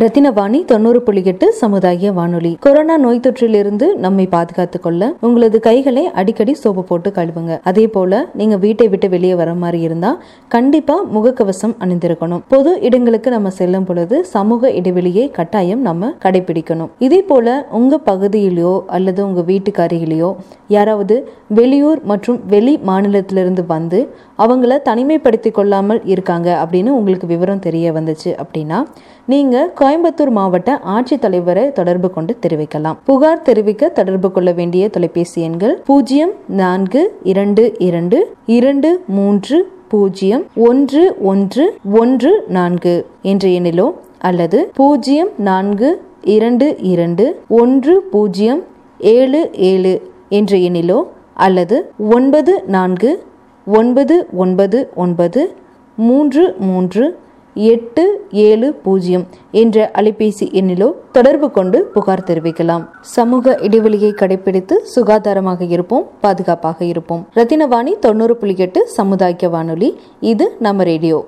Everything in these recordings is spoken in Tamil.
ரத்தினவாணி தொண்ணூறு புள்ளி எட்டு சமுதாய வானொலி. கொரோனா நோய் தொற்றிலிருந்து நம்மை பாதுகாத்துக் கொள்ள உங்களது கைகளை அடிக்கடி சோப்பு போட்டு கழுவுங்க. அதே போல நீங்க வீட்டை விட்டு வெளியே வர மாதிரி இருந்தா கண்டிப்பா முகக்கவசம் அணிந்திருக்கணும். பொது இடங்களுக்கு நம்ம செல்லும் பொழுது சமூக இடைவெளியை கட்டாயம் நம்ம கடைபிடிக்கணும். இதே போல உங்க பகுதியிலோ அல்லது உங்க வீட்டுக்கு அருகிலேயோ யாராவது வெளியூர் மற்றும் வெளி மாநிலத்திலிருந்து வந்து அவங்கள தனிமைப்படுத்தி கொள்ளாமல் இருக்காங்க அப்படின்னு உங்களுக்கு விவரம் தெரிய வந்துச்சு அப்படின்னா நீங்கள் கோயம்புத்தூர் மாவட்ட ஆட்சித்தலைவரை தொடர்பு கொண்டு தெரிவிக்கலாம். புகார் தெரிவிக்க தொடர்பு கொள்ள வேண்டிய தொலைபேசி எண்கள் பூஜ்ஜியம் நான்கு இரண்டு இரண்டு இரண்டு மூன்று பூஜ்ஜியம் ஒன்று ஒன்று ஒன்று நான்கு என்ற எண்ணிலோ அல்லது பூஜ்ஜியம் நான்கு இரண்டு இரண்டு ஒன்று பூஜ்ஜியம் ஏழு ஏழு என்ற எண்ணிலோ அல்லது ஒன்பது நான்கு ஒன்பது ஒன்பது ஒன்பது மூன்று மூன்று எட்டு ஏழு பூஜ்ஜியம் என்ற அலைபேசி எண்ணிலோ தொடர்பு கொண்டு புகார் தெரிவிக்கலாம். சமூக இடைவெளியை கடைபிடித்து சுகாதாரமாக இருப்போம் பாதுகாப்பாக இருப்போம். ரத்தினவாணி தொண்ணூறு புள்ளி எட்டு சமுதாய வானொலி இது நம்ம ரேடியோ.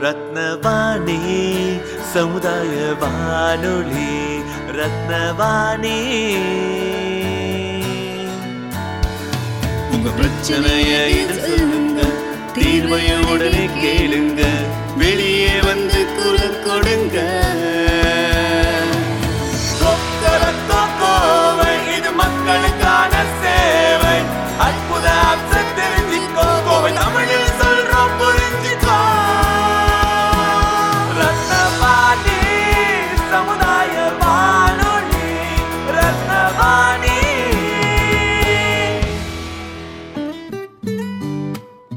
ரத்னவாணி சமுதாய வானொலி ரத்னவாணி. உங்க பிரச்சனையை சொல்லுங்க தீர்வைய உடனே கேளுங்க. வெளியே வந்து குரல் கொடுங்க. இது மக்களுக்கான சேவை. அற்புத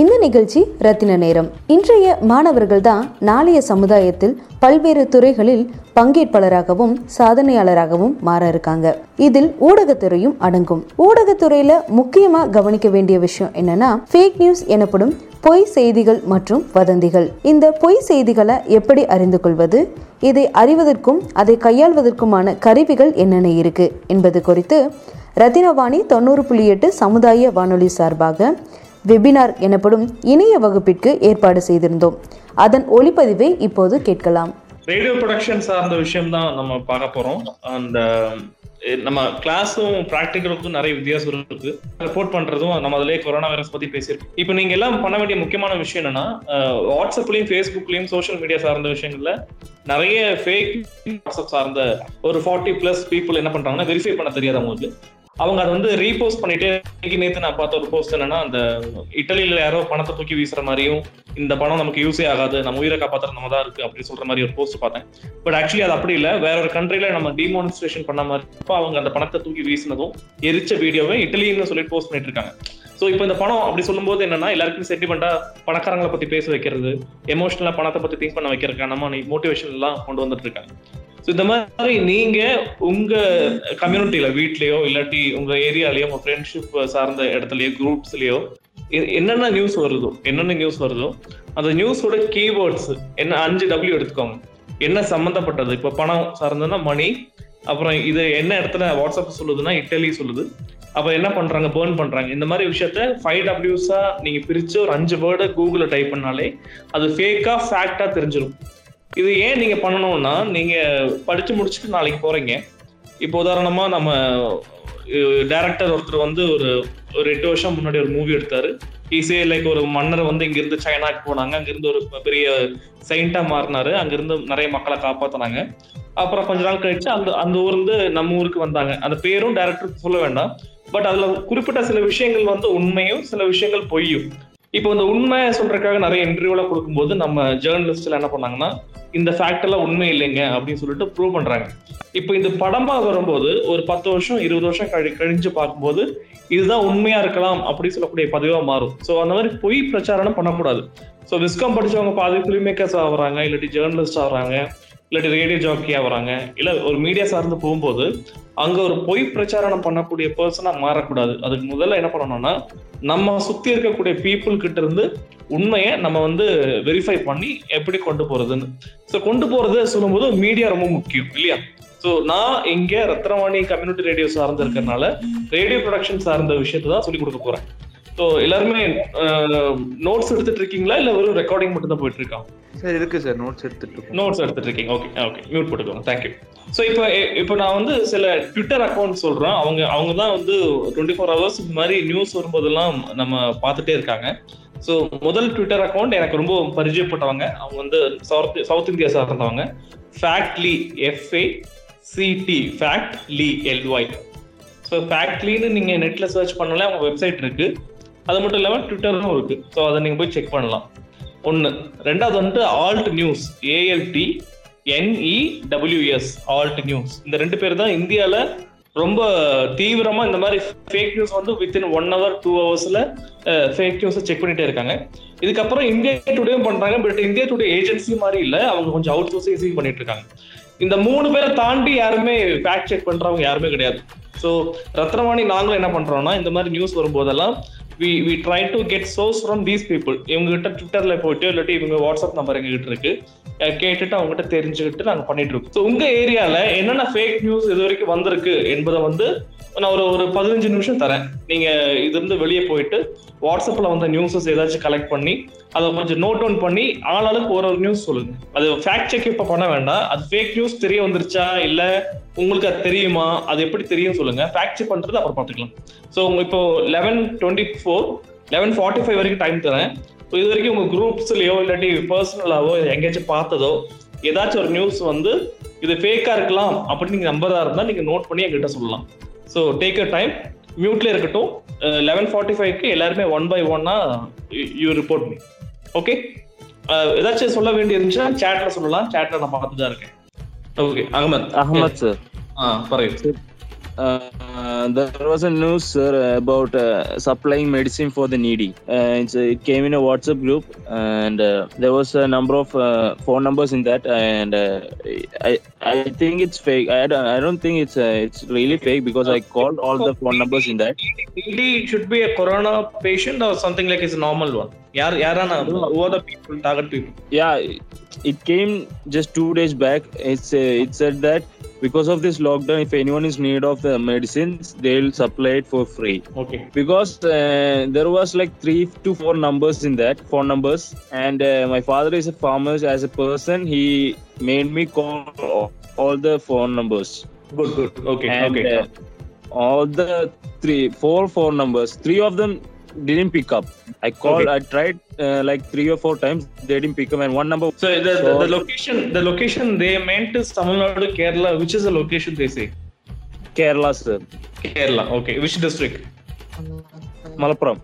இந்த நிகழ்ச்சி ரத்தின நேரம். இன்றைய மாணவர்கள் தான் நாளைய சமுதாயத்தில் பல்வேறு துறைகளில் பங்கேற்பாளராகவும் சாதனையாளராகவும் மாற இருக்காங்க இதில் ஊடகத்துறையும் அடங்கும். ஊடகத்துறையில முக்கியமா கவனிக்க வேண்டிய விஷயம் என்னன்னா ஃபேக் நியூஸ் எனப்படும் பொய் செய்திகள் மற்றும் வதந்திகள். இந்த பொய் செய்திகளை எப்படி அறிந்து கொள்வது? இதை அறிவதற்கும் அதை கையாள்வதற்குமான கருவிகள் என்னென்ன இருக்கு? என்பது குறித்து ரத்தினவாணி தொண்ணூறு புள்ளி எட்டு சமுதாய வானொலி சார்பாக வெபினார் எனப்படும் இணைய வகுப்பிற்கு ஏற்பாடு செய்திருந்தோம். அதன் ஒளிப்பதிவை இப்போது கேட்கலாம். ரேடியோ ப்ரொடக்ஷன் சார்ந்த விஷயம் தான் நம்ம பார்க்க போறோம். அந்த நம்ம கிளாஸும் ப்ராக்டிக்கலுக்கும் நிறைய வித்தியாசம் இருக்கு. ரிப்போர்ட் பண்றதும் நம்ம அதிலே கொரோனா வைரஸ் பத்தி பேசியிருக்கோம். இப்போ நீங்க எல்லாம் பண்ண வேண்டிய முக்கியமான விஷயம் என்னன்னா வாட்ஸ்அப்லயும் ஃபேஸ்புக்லயும் சோஷியல் மீடியா சார்ந்த விஷயங்கள்ல நிறைய ஃபேக் வாட்ஸ்அப் சார்ந்த ஒரு ஃபார்ட்டி பிளஸ் பீப்புள் என்ன பண்றாங்கன்னா வெரிஃபை பண்ண தெரியாது அவங்களுக்கு. அவங்க அதை வந்து ரீபோஸ்ட் பண்ணிட்டு இன்னைக்கு நேத்து நான் பார்த்த ஒரு போஸ்ட் என்னன்னா அந்த இட்டலியில யாரோ பணத்தை தூக்கி வீசுற மாதிரியும் இந்த பணம் நமக்கு யூஸே ஆகாது நம்ம உயிரை காப்பாத்துற நம்ம தான் இருக்கு அப்படின்னு சொல்ற மாதிரி ஒரு போஸ்ட் பார்த்தேன். பட் ஆக்சுவலி அது அப்படி இல்ல. வேற ஒரு கண்ட்ரில நம்ம டிமானிஸ்ட்ரேஷன் பண்ண மாதிரி அவங்க அந்த பணத்தை தூக்கி வீசினதும் எரிச்ச வீடியோவை இட்டலின்னு சொல்லிட்டு போஸ்ட் பண்ணிட்டு இருக்காங்க. ஸோ இப்போ இந்த பணம் அப்படி சொல்லும்போது என்னன்னா எல்லாருக்கும் சென்டிமெண்டா பணக்காரங்களை பத்தி பேச வைக்கிறது எமோஷனலா பணத்தை பத்தி திங்க் பண்ண வைக்கிறதுக்கான மோட்டிவேஷன் எல்லாம் கொண்டு வந்துட்டு இருக்காங்க ஸோ இந்த மாதிரி நீங்க உங்க கம்யூனிட்டியில வீட்லயோ இல்லாட்டி உங்க ஏரியாலயோ உங்க ஃப்ரெண்ட்ஷிப் சார்ந்த இடத்துலயோ குரூப்ஸ்லயோ என்னென்ன நியூஸ் வருதோ என்னென்ன நியூஸ் வருதோ அந்த நியூஸோட கீவேர்ட்ஸ் என்ன அஞ்சு டபிள்யூ எடுத்துக்கோங்க. என்ன சம்மந்தப்பட்டது இப்போ பணம் சார்ந்ததுன்னா மணி அப்புறம் இது என்ன இடத்துல வாட்ஸ்அப் சொல்லுதுன்னா இட்டலி சொல்லுது. அப்ப என்ன பண்றாங்க? பேர்ன் பண்றாங்க. இந்த மாதிரி விஷயத்த ஃபைவ் டபிள்யூஸா நீங்க பிரிச்சு ஒரு அஞ்சு வேர்டை கூகுள்ல டைப் பண்ணாலே அது ஃபேக்கா ஃபேக்டா தெரிஞ்சிடும் இது ஏன் நீங்க பண்ணணும்னா நீங்க படிச்சு முடிச்சுட்டு நாளைக்கு போறீங்க. இப்போ உதாரணமா நம்ம டேரக்டர் ஒருத்தர் வந்து ஒரு ஒரு எட்டு வருஷம் முன்னாடி ஒரு மூவி எடுத்தாரு. ஈஸே லைக் ஒரு மன்னர் வந்து இங்கிருந்து சைனாக்கு போனாங்க. அங்கிருந்து ஒரு பெரிய செயின்டா மாறினாரு. அங்கிருந்து நிறைய மக்களை காப்பாத்தினாங்க. அப்புறம் கொஞ்ச நாள் கழிச்சு அந்த அந்த ஊர்ந்து நம்ம ஊருக்கு வந்தாங்க. அந்த பேரும் டேரக்டர் சொல்ல வேண்டாம். பட் அதுல குறிப்பிட்ட சில விஷயங்கள் வந்து உண்மையும் சில விஷயங்கள் பொய்யும். இப்போ இந்த உண்மை சொல்றதுக்காக நிறைய இன்டர்வியூலாம் கொடுக்கும்போது நம்ம ஜேர்னலிஸ்ட்ல என்ன பண்ணாங்கன்னா இந்த ஃபேக்ட் எல்லாம் உண்மை இல்லைங்க அப்படின்னு சொல்லிட்டு ப்ரூவ் பண்றாங்க. இப்போ இந்த படமா வரும்போது ஒரு பத்து வருஷம் இருபது வருஷம் கழி கழிஞ்சு பார்க்கும்போது இதுதான் உண்மையா இருக்கலாம் அப்படின்னு சொல்லக்கூடிய பதிவா மாறும். ஸோ அந்த மாதிரி பொய் பிரச்சாரம் பண்ணக்கூடாது. ஸோ விஸ்காம் படிச்சவங்க பாதி ஃபிலிம் மேக்கர்ஸ் ஆகுறாங்க இல்லாட்டி ஜேர்னலிஸ்ட் ஆகுறாங்க இல்லாட்டி ரேடியோ ஜாக்கி ஆகுறாங்க இல்ல ஒரு மீடியா சார்ந்து போகும்போது அங்க ஒரு பொய் பிரச்சாரம் பண்ணக்கூடிய பர்சனா மாறக்கூடாது. அதுக்கு முதல்ல என்ன பண்ணணும்னா நம்ம சுத்தி இருக்கக்கூடிய பீப்புள் கிட்ட இருந்து உண்மையை நம்ம வந்து வெரிஃபை பண்ணி எப்படி கொண்டு போறதுன்னு. ஸோ கொண்டு போறது சொல்லும்போது மீடியா ரொம்ப முக்கியம் இல்லையா? ஸோ நான் இங்க ரத்னவாணி கம்யூனிட்டி ரேடியோ சார்ந்து இருக்கறனால ரேடியோ ப்ரொடக்ஷன் சார்ந்த விஷயத்தை தான் சொல்லி கொடுக்க போறேன். ஸோ எல்லாருமே நோட்ஸ் எடுத்துட்டு இருக்கீங்களா இல்ல வெறும் ரெக்கார்டிங் மட்டும் தான் போயிட்டு இருக்கா சார் இருக்கு சார் நோட்ஸ் எடுத்துட்டு இருக்கோம் நோட்ஸ் எடுத்துட்டு இருக்கீங்க ஓகே ஓகே மியூட் போட்டுக்கோங்க தேங்க்யூ ஸோ இப்போ இப்போ நான் வந்து சில ட்விட்டர் அக்கௌண்ட் சொல்றேன். அவங்க அவங்க தான் வந்து டுவெண்ட்டி ஃபோர் ஹவர்ஸ் இந்த மாதிரி நியூஸ் வரும்போதெல்லாம் நம்ம பார்த்துட்டே இருக்காங்க. ஸோ முதல் ட்விட்டர் அக்கௌண்ட் எனக்கு ரொம்ப பரிச்சயப்பட்டவங்க. அவங்க வந்து சவுத் சவுத் இந்தியா சார்ந்தவங்க Factly F A C T Factly L Y so ஃபேக்ட்லின்னு நீங்க நெட்ல சர்ச் பண்ணல அவங்க வெப்சைட் இருக்கு. அது மட்டும் இல்லாமல் ட்விட்டரும் இருக்கு. ஸோ அதை நீங்கள் போய் செக் பண்ணலாம். ஒன்று ரெண்டாவது வந்துட்டு Alt News A L T N E W S Alt News இந்த ரெண்டு பேர் தான் இந்தியாவில் ரொம்ப தீவிரமாக இந்த மாதிரி ஃபேக் நியூஸ் வந்து வித்தின் ஒன் ஹவர் டூ ஹவர்ஸில் ஃபேக் நியூஸை செக் பண்ணிகிட்டே இருக்காங்க. இதுக்கப்புறம் இந்தியா டுடேயும் பண்ணுறாங்க பட் இந்தியா டுடே ஏஜென்சி மாதிரி இல்லை. அவங்க கொஞ்சம் அவுட் சோர்சிங் பண்ணிட்டு இருக்காங்க. இந்த மூணு பேரை தாண்டி யாருமே ஃபேக்ட் செக் பண்ணுறவங்க யாருமே கிடையாது. ஸோ ரத்னவாணி நாங்களும் என்ன பண்ணுறோன்னா இந்த மாதிரி நியூஸ் வரும்போதெல்லாம் we we try to get source from these people இவங்ககிட்ட ட்விட்டரில் போயிட்டு இல்லாட்டி இவங்க வாட்ஸ்அப் நம்பர் எங்ககிட்ட இருக்கு. கேட்டுட்டு அவங்க கிட்ட தெரிஞ்சுக்கிட்டு நாங்கள் பண்ணிட்டு இருக்கோம். ஸோ உங்கள் ஏரியாவில் என்னென்ன ஃபேக் நியூஸ் இது வரைக்கும் வந்திருக்கு என்பதை வந்து நான் ஒரு ஒரு பதினஞ்சு நிமிஷம் தரேன். நீங்க இது இருந்து வெளியே போயிட்டு வாட்ஸ்அப்ல வந்த நியூஸஸ் ஏதாச்சும் கலெக்ட் பண்ணி அதை கொஞ்சம் நோட் டவுன் பண்ணி ஆளாளுக்கு ஒரு ஒரு நியூஸ் சொல்லுங்க. அது ஃபேக்ட் செக் இப்ப பண்ண வேண்டாம். அது ஃபேக் நியூஸ் தெரிய வந்துருச்சா? இல்ல உங்களுக்கு அது தெரியுமா? அது எப்படி தெரியும் சொல்லுங்க. ஃபேக்ட் செக் பண்றது அப்புறம் பார்த்துக்கலாம். ஸோ உங்க இப்போ eleven twenty four eleven forty five வரைக்கும் டைம் தரேன். So இது வரைக்கும் உங்க குரூப்ஸ்லயோ இல்லாட்டி பர்சனலாவோ எங்கேயாச்சும் பார்த்ததோ ஏதாச்சும் ஒரு நியூஸ் வந்து இது ஃபேக்கா இருக்கலாம் அப்படின்னு நீங்க நம்பரா இருந்தா நீங்க நோட் பண்ணி என்கிட்ட சொல்லலாம். ஸோ டேக் அ டைம் மியூட்ல இருக்கட்டும். லெவன் ஃபார்ட்டி ஃபைவ்க்கு எல்லாருமே ஒன் பை ஒன்னா யூ ரிப்போர்ட் மீ ஓகே ஏதாச்சும் சொல்ல வேண்டி இருந்துச்சுன்னா சேட்ல சொல்லலாம். சேட்ல நான் பார்த்து தான் இருக்கேன். ஓகே அகமத். Ahmad sir. ஆ பரவாயில்ல. uh, there was a news sir, about uh, supplying medicine for the needy. Uh, uh it came in a WhatsApp group, and uh, there was a number of uh, phone numbers in that. And I, I think it's fake. I don't, I don't think it's it's really fake because I called all the phone numbers in that. Needy should be a corona patient or something like it's a normal one. Yeah, yeah, who are the people target people? Yeah, it came just two days back. It's uh, it said that because of this lockdown, if anyone is need of the medicines, they'll supply it for free. Okay. because uh, there was like three to four numbers in that phone numbers and uh, my father is a farmer as a person he made me call all, the phone numbers Good, good. Okay, and okay. uh, all the three four phone numbers three of them didn't pick up i called Okay. i tried uh, like three or four times they didn't pick up and one number so the, the, so- the location the location they meant is Tamil Nadu, Kerala. Which is the location they say? kerala sir Kerala. Okay. Which district? malappuram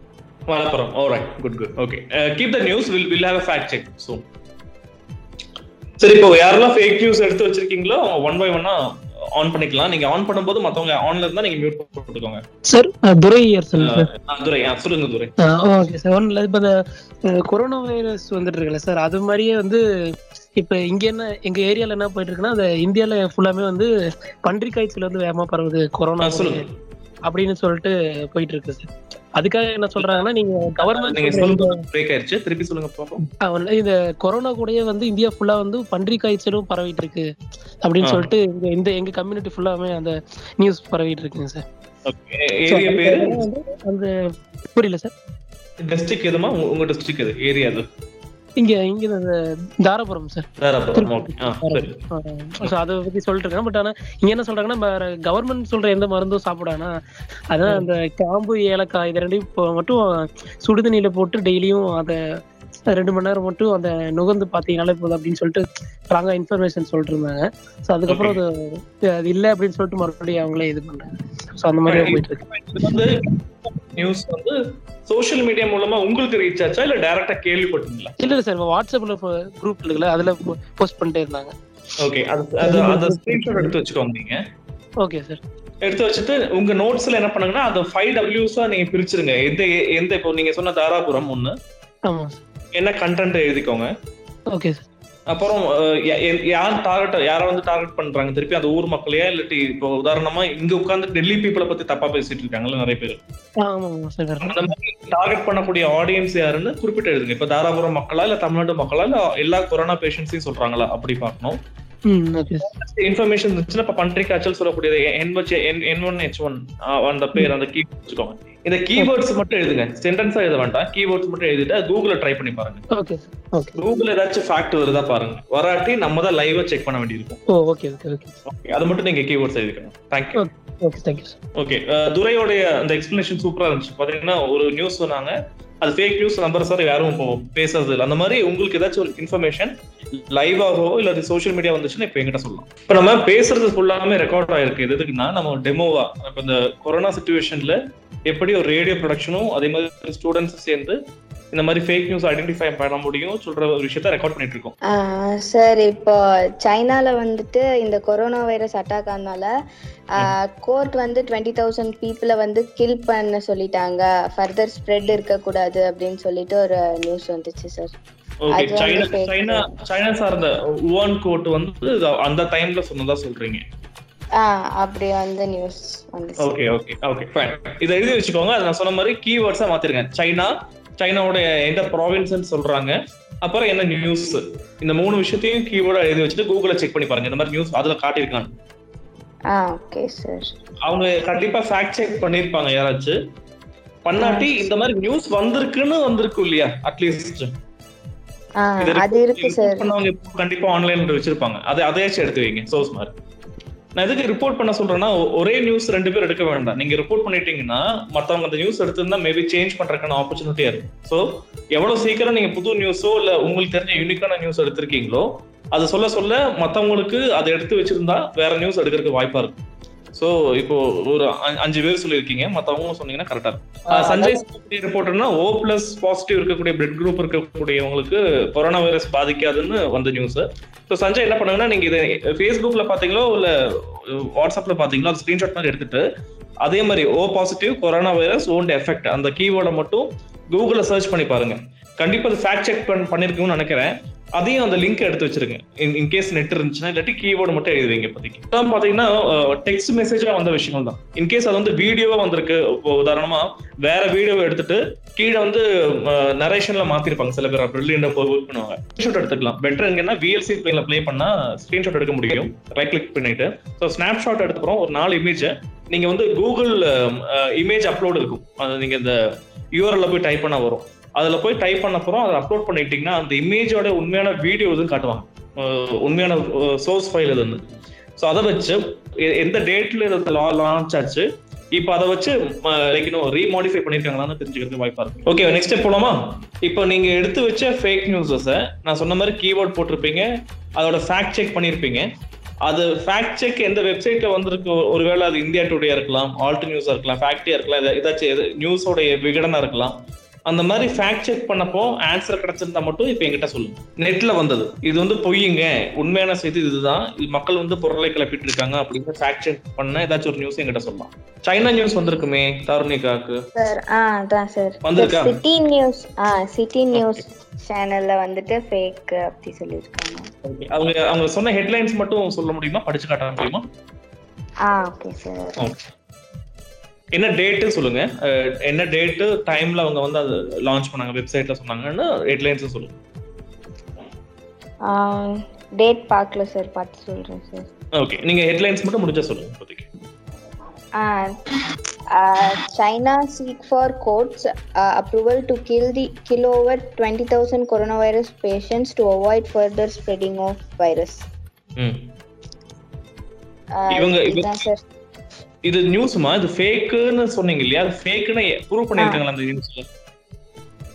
Malappuram. All right. Good, good. Okay. Uh, keep the news. We'll we'll have a fact check soon. சரி இப்போ யாரெல்லாம் ஃபேக் நியூஸ் எடுத்து வச்சிருக்கீங்களோ ஒன் பை ஒன்னா ஆன் பண்ணிக்கலாம். நீங்க ஆன் பண்ணும்போது மத்தவங்க ஆன்ல இருந்தா நீங்க மியூட் போட்டுக்கோங்க. சார் துரை துரை சொல்லுங்க துரை. ஓகே சார் ஒன்றும் இல்லை இப்போ இந்த கொரோனா வைரஸ் வந்துட்டு இருக்குல்ல சார் அது மாதிரியே வந்து இப்போ இங்க என்ன எங்க ஏரியால என்ன போயிட்டு இருக்குன்னா அந்த இந்தியால ஃபுல்லாமே வந்து பன்றி காய்ச்சல் வந்து வேகமா பரவுது கொரோனா. அப்படின்னு சொல்லிட்டு போயிட்டு இருக்கு சார் அதுக்காக என்ன சொல்றாங்கன்னா நீங்க நீங்க கவர்மெண்ட் பிரேக் ஆயிருச்சு திருப்பி சொல்லுங்க பாப்போம். இந்த கொரோனா கூடயே வந்து இந்தியா ஃபுல்லா வந்து பன்றி காய்ச்சலும் பரவிட்டு இருக்கு. அப்படின்னு. சொல்லிட்டு இந்த எங்க கம்யூனிட்டி ஃபுல்லாமே அந்த நியூஸ் பரவிட்டு இருக்குங்க சார். ஏரியா பேரு? அந்த புரியல சார். டிஸ்ட்ரிக்ட் எதுமா? உங்க- உங்க டிஸ்ட்ரிக்ட் எது? ஏரியா அது இங்க இங்க தாராபுரம் சார். தாராபுரம் அதை பத்தி சொல்லிட்டு இருக்காங்க பட் ஆனா இங்க என்ன சொல்றாங்கன்னா கவர்மெண்ட் சொல்ற எந்த மருந்தும் சாப்பிடானா அதான் அந்த கிராம்பு ஏலக்காய் இது ரெண்டையும் மட்டும் சுடுதண்ணியில போட்டு டெய்லியும் அதை ரெண்டு மணி நேரம் மட்டும் அந்த நுகர்ந்து பாத்தீங்கனாலே போதும் அப்படின்னு சொல்லிட்டு ராங்கா இன்ஃபர்மேஷன் சொல்லிட்டு இருந்தாங்க ஸோ அதுக்கப்புறம் அது அது இல்லை அப்படின்னு சொல்லிட்டு மறுபடியும் அவங்களே இது பண்றாங்க. ஸோ அந்த மாதிரி போயிட்டு இருக்கு. நியூஸ் வந்து சோஷியல் மீடியா மூலமா உங்களுக்கு ரீச் ஆச்சா இல்ல டைரக்டா கேள்விப்பட்டீங்களா? இல்ல இல்ல சார் வாட்ஸ்அப்ல குரூப் இருக்குல்ல அதுல போஸ்ட் பண்ணிட்டே இருந்தாங்க. ஓகே அது அது அந்த ஸ்கிரீன்ஷாட் எடுத்து வச்சுக்கோங்க நீங்க. ஓகே சார் எடுத்து வச்சுட்டு உங்க நோட்ஸ்ல என்ன பண்ணுங்கன்னா அதை ஃபைவ் டபிள்யூஸா நீங்க பிரிச்சிருங்க. எந்த எந்த இப்போ நீங்க சொன்ன தாராபுரம் ஒண்ணு. ஆமா என்ன கண்டென்ட் எழுதிக்கோங்க. ஓகே சார் அப்புறம் யார் டார்கெட் யாரை வந்து டார்கெட் பண்றாங்க? திருப்பி அந்த ஊர் மக்களையா இல்லாட்டி இப்போ உதாரணமா இங்க உட்கார்ந்து டெல்லி பீப்புளை பத்தி தப்பா பேசிட்டு இருக்காங்கல்ல நிறைய பேர். அந்த மாதிரி டார்கெட் பண்ணக்கூடிய ஆடியன்ஸ் யாருன்னு குறிப்பிட்டு எழுதுங்க. இப்ப தாராபுரம் மக்களா இல்ல தமிழ்நாடு மக்களா இல்ல எல்லா கொரோனா பேஷண்ட்ஸையும் சொல்றாங்களா? அப்படி பார்க்கணும். இன்ஃபர்மேஷன் இருந்துச்சுன்னா இப்ப பன்ட்ரி காய்ச்சல் சொல்லக்கூடியது என் ஒன் ஹெச் ஒன் அந்த பேர் அந்த கீ வச்சுக்கோங்க. இந்த கீவேர்ட்ஸ் மட்டும் எழுதுங்க. சென்டென்ஸா எழுத வேண்டாம். கீவேர்ட்ஸ் மட்டும் எழுதிட்டு கூகுள்ல ட்ரை பண்ணி பாருங்க. ஓகே ஓகே கூகுள் ஏதாச்சும் ஃபேக்ட் வருதா பாருங்க. வராட்டி நம்ம தான் லைவா செக் பண்ண வேண்டியிருக்கும். Oh okay okay okay Okay, அது மட்டும் நீங்க கீவேர்ட்ஸ் எழுதிக்கணும். Thank you okay thank you okay துரையோடைய அந்த எக்ஸ்பிளனேஷன் சூப்பரா இருந்துச்சு. பாத்தீங்கன்னா ஒரு நியூஸ் சொன்னாங்க. அது ஃபேக் நியூஸ் நம்பர் சார் யாரும் இப்போ பேசுறது இல்லை. அந்த மாதிரி உங்களுக்கு ஏதாச்சும் ஒரு இன்ஃபர்மேஷன் லைவாகவோ இல்ல சோஷியல் மீடியா வந்துச்சுன்னா இப்போ எங்கிட்ட சொல்லலாம். இப்போ நம்ம பேசுறது ஃபுல்லாமே ரெக்கார்ட் ஆயிருக்கு. இது எதுக்குன்னா நம்ம டெமோவா இப்போ இந்த கொரோனா சுச்சுவேஷன்ல எப்படி ஒரு ரேடியோ ப்ரொடக்ஷனும் அதே மாதிரி ஸ்டூடெண்ட்ஸ் சேர்ந்து இந்த மாதிரி ஃபேக் நியூஸ் ஐடென்டிஃபை பண்ண முடியும் சொல்ற ஒரு விஷயத்த ரெக்கார்ட் பண்ணிட்டு இருக்கோம். சார் இப்போ சைனால வந்துட்டு இந்த கொரோனா வைரஸ் அட்டாக் ஆனால கோர்ட் வந்து டுவெண்ட்டி தௌசண்ட் பீப்புளை வந்து கில் பண்ண சொல்லிட்டாங்க. ஃபர்தர் ஸ்ப்ரெட் இருக்கக்கூடாது அப்படின்னு சொல்லிட்டு ஒரு நியூஸ் வந்துச்சு சார். சைனா சைனா சார்ந்த உவான் கோர்ட் வந்து அந்த டைம்ல சொன்னதா சொல்றீங்க. அப்படி வந்து news okay okay okay fine இதை எழுதி வச்சுக்கோங்க. அது நான் சொன்ன மாதிரி கீவேர்ட்ஸா மாத்திருக்கேன் சைனா சைனாவோட எந்த ப்ராவின்ஸ்னு சொல்றாங்க. அப்புறம் என்ன நியூஸ் இந்த மூணு விஷயத்தையும் கீவேர்டா எழுதி வச்சுட்டு கூகுள்ல செக் பண்ணி பாருங்க. இந்த மாதிரி நியூஸ் அதுல காட்டியிருக்காங்க. ஓகே சார் அவங்க கண்டிப்பா ஃபேக்ட் செக் பண்ணிருப்பாங்க யாராச்சும். பண்ணாட்டி இந்த மாதிரி நியூஸ் வந்திருக்குன்னு வந்திருக்கும் இல்லையா? அட்லீஸ்ட் அது இருக்கு சார் கண்டிப்பா ஆன்லைன்ல வச்சிருப்பாங்க. அதை அதையாச்சும் எடுத்து வைங்க. சோர்ஸ் மாதிரி நான் எதுக்கு ரிப்போர்ட் பண்ண சொல்றேன்னா ஒரே நியூஸ் ரெண்டு பேர் எடுக்க வேண்டாம். நீங்க ரிப்போர்ட் பண்ணிட்டீங்கன்னா மத்தவங்க அந்த நியூஸ் எடுத்திருந்தா மேபி சேஞ்ச் பண்றதுக்கான ஆப்பர்ச்சுனிட்டியா இருக்கும். சோ எவ்வளவு சீக்கிரம் நீங்க புது நியூஸோ இல்ல உங்களுக்கு தெரிஞ்ச யூனிக்கான நியூஸ் எடுத்திருக்கீங்களோ அது சொல்ல சொல்ல மத்தவங்களுக்கு அதை எடுத்து வச்சிருந்தா வேற நியூஸ் எடுக்கிறதுக்கு வாய்ப்பா இருக்கும். சோ இப்போ ஒரு அஞ்சு பேர் சொல்லியிருக்கீங்க. மத்தவங்க சொன்னீங்கன்னா கரெக்டா இருக்கும். சஞ்சய் ரிப்போர்ட்டர்னா ஓ பிளஸ் பாசிட்டிவ் இருக்கக்கூடிய பிளட் குரூப் இருக்கக்கூடியவங்களுக்கு கொரோனா வைரஸ் பாதிக்காதுன்னு வந்த நியூஸ் ஸோ சஞ்சய் என்ன பண்ணுங்கன்னா நீங்க இதை ஃபேஸ்புக்ல பாத்தீங்களோ இல்ல வாட்ஸ்அப்ல பாத்தீங்களோ அது ஸ்கிரீன்ஷாட் மாதிரி எடுத்துட்டு அதே மாதிரி O positive corona virus won't effect அந்த கீவேர்டை மட்டும் கூகுள்ல சர்ச் பண்ணி பாருங்க. கண்டிப்பா அது ஃபேக்ட் செக் பண்ணிருக்கும்னு நினைக்கிறேன். அதையும் அந்த லிங்க் எடுத்து வச்சிருங்க. இன் கேஸ் நெட் இருந்துச்சுன்னா இல்லாட்டி கீபோர்டு மட்டும் எழுதுவீங்க இப்போதைக்கு. அதான் பாத்தீங்கன்னா டெக்ஸ்ட் மெசேஜா வந்த விஷயங்கள் தான் இன்கேஸ் அது வந்து வீடியோவா வந்திருக்கு இப்போ உதாரணமா வேற வீடியோவை எடுத்துட்டு கீழே வந்து நரேஷன்ல மாத்திருப்பாங்க. சில பேர் பிரில்லியண்டா போய் ஒர்க் பண்ணுவாங்க. ஸ்கிரீன்ஷாட் எடுத்துக்கலாம். பெட்டர் எங்கன்னா விஎல்சி பிளேல ப்ளே பண்ணா ஸ்கிரீன்ஷாட் எடுக்க முடியும். ரைட் கிளிக் பண்ணிட்டு. ஸோ ஸ்னாப்ஷாட் எடுத்துக்கிறோம் ஒரு நாலு இமேஜ் நீங்க வந்து கூகுள் இமேஜ் அப்லோடு இருக்கும். அது நீங்க இந்த யூஆர்எல்ல போய் டைப் பண்ணா வரும். அதுல போய் டைப் பண்ண அப்புறம் அதை அப்லோட் பண்ணிட்டீங்கன்னா அந்த இமேஜோட உண்மையான வீடியோ இதுன்னு காட்டுவாங்க. உண்மையான சோர்ஸ் ஃபைல் இது வந்து ஸோ அதை வச்சு எ- எந்த டேட்ல இது லான்ச் ஆச்சு இப்போ அதை வச்சு லைக் இன்னும் ரீமாடிஃபை பண்ணியிருக்காங்களான்னு தெரிஞ்சுக்கிறது வாய்ப்பா இருக்கு. ஓகே நெக்ஸ்ட் ஸ்டெப் போலாமா? இப்போ நீங்க எடுத்து வச்ச ஃபேக் நியூஸஸை நான் சொன்ன மாதிரி கீவேர்ட் போட்டிருப்பீங்க அதோட ஃபேக்ட் செக் பண்ணியிருப்பீங்க அது ஃபேக்ட் செக் எந்த வெப்சைட்ல வந்திருக்கு? ஒரு- ஒருவேளை அது இந்தியா டுடே இருக்கலாம் ஆல்ட் நியூஸா இருக்கலாம் ஃபேக்டியா இருக்கலாம் ஏதாச்சும் நியூஸோட விகடனா இருக்கலாம். அந்த மாதிரி ஃபேக்ட் செக் பண்ணப்போ ஆன்சர் கிடைச்சிருந்தா மட்டும் இப்போ என்கிட்ட சொல்லுங்க நெட்ல வந்தது. இது வந்து பொய்யுங்க உண்மையான செய்தி இதுதான். இது மக்கள் வந்து பொருளை கிளப்பிட்டு இருக்காங்க அப்படின்னு ஃபேக்ட் செக் பண்ண ஏதாச்சும் ஒரு நியூஸ் என்கிட்ட சொல்லலாம். சைனா நியூஸ் வந்திருக்குமே தருணிகாக்கு சார் ஆ அதான் சார். வந்திருக்கா? சிட்டி நியூஸ் ஆ சிட்டி நியூஸ் சேனல்ல வந்துட்டு ஃபேக் அப்படி சொல்லியிருக்காங்க. அவங்க அவங்க சொன்ன ஹெட்லைன்ஸ் மட்டும் சொல்ல முடியுமா? படிச்சு காட்ட முடியுமா? ஆ ஓகே சார். என்ன டேட்டு சொல்லுங்க. என்ன டேட்டு டைம்ல அவங்க வந்து அது லான்ச் பண்ணாங்க வெப்சைட்ல சொன்னாங்கன்னு ஹெட்லைன்ஸ் சொல்லுங்க. டேட் பார்க்கல சார் பார்த்து சொல்றேன் சார் ஓகே நீங்க ஹெட்லைன்ஸ் மட்டும் முடிஞ்சா சொல்லுங்க இப்போதைக்கு. seek for court's uh, approval to kill the kill over 20,000 coronavirus patients to avoid further spreading of virus. ம். Uh, இவங்க- சார் இது நியூஸ்மா இது ஃபேக்குன்னு சொன்னீங்க இல்லையா? அது ஃபேக்குன்னு ப்ரூவ் பண்ணிருக்காங்களா அந்த நியூஸ்ல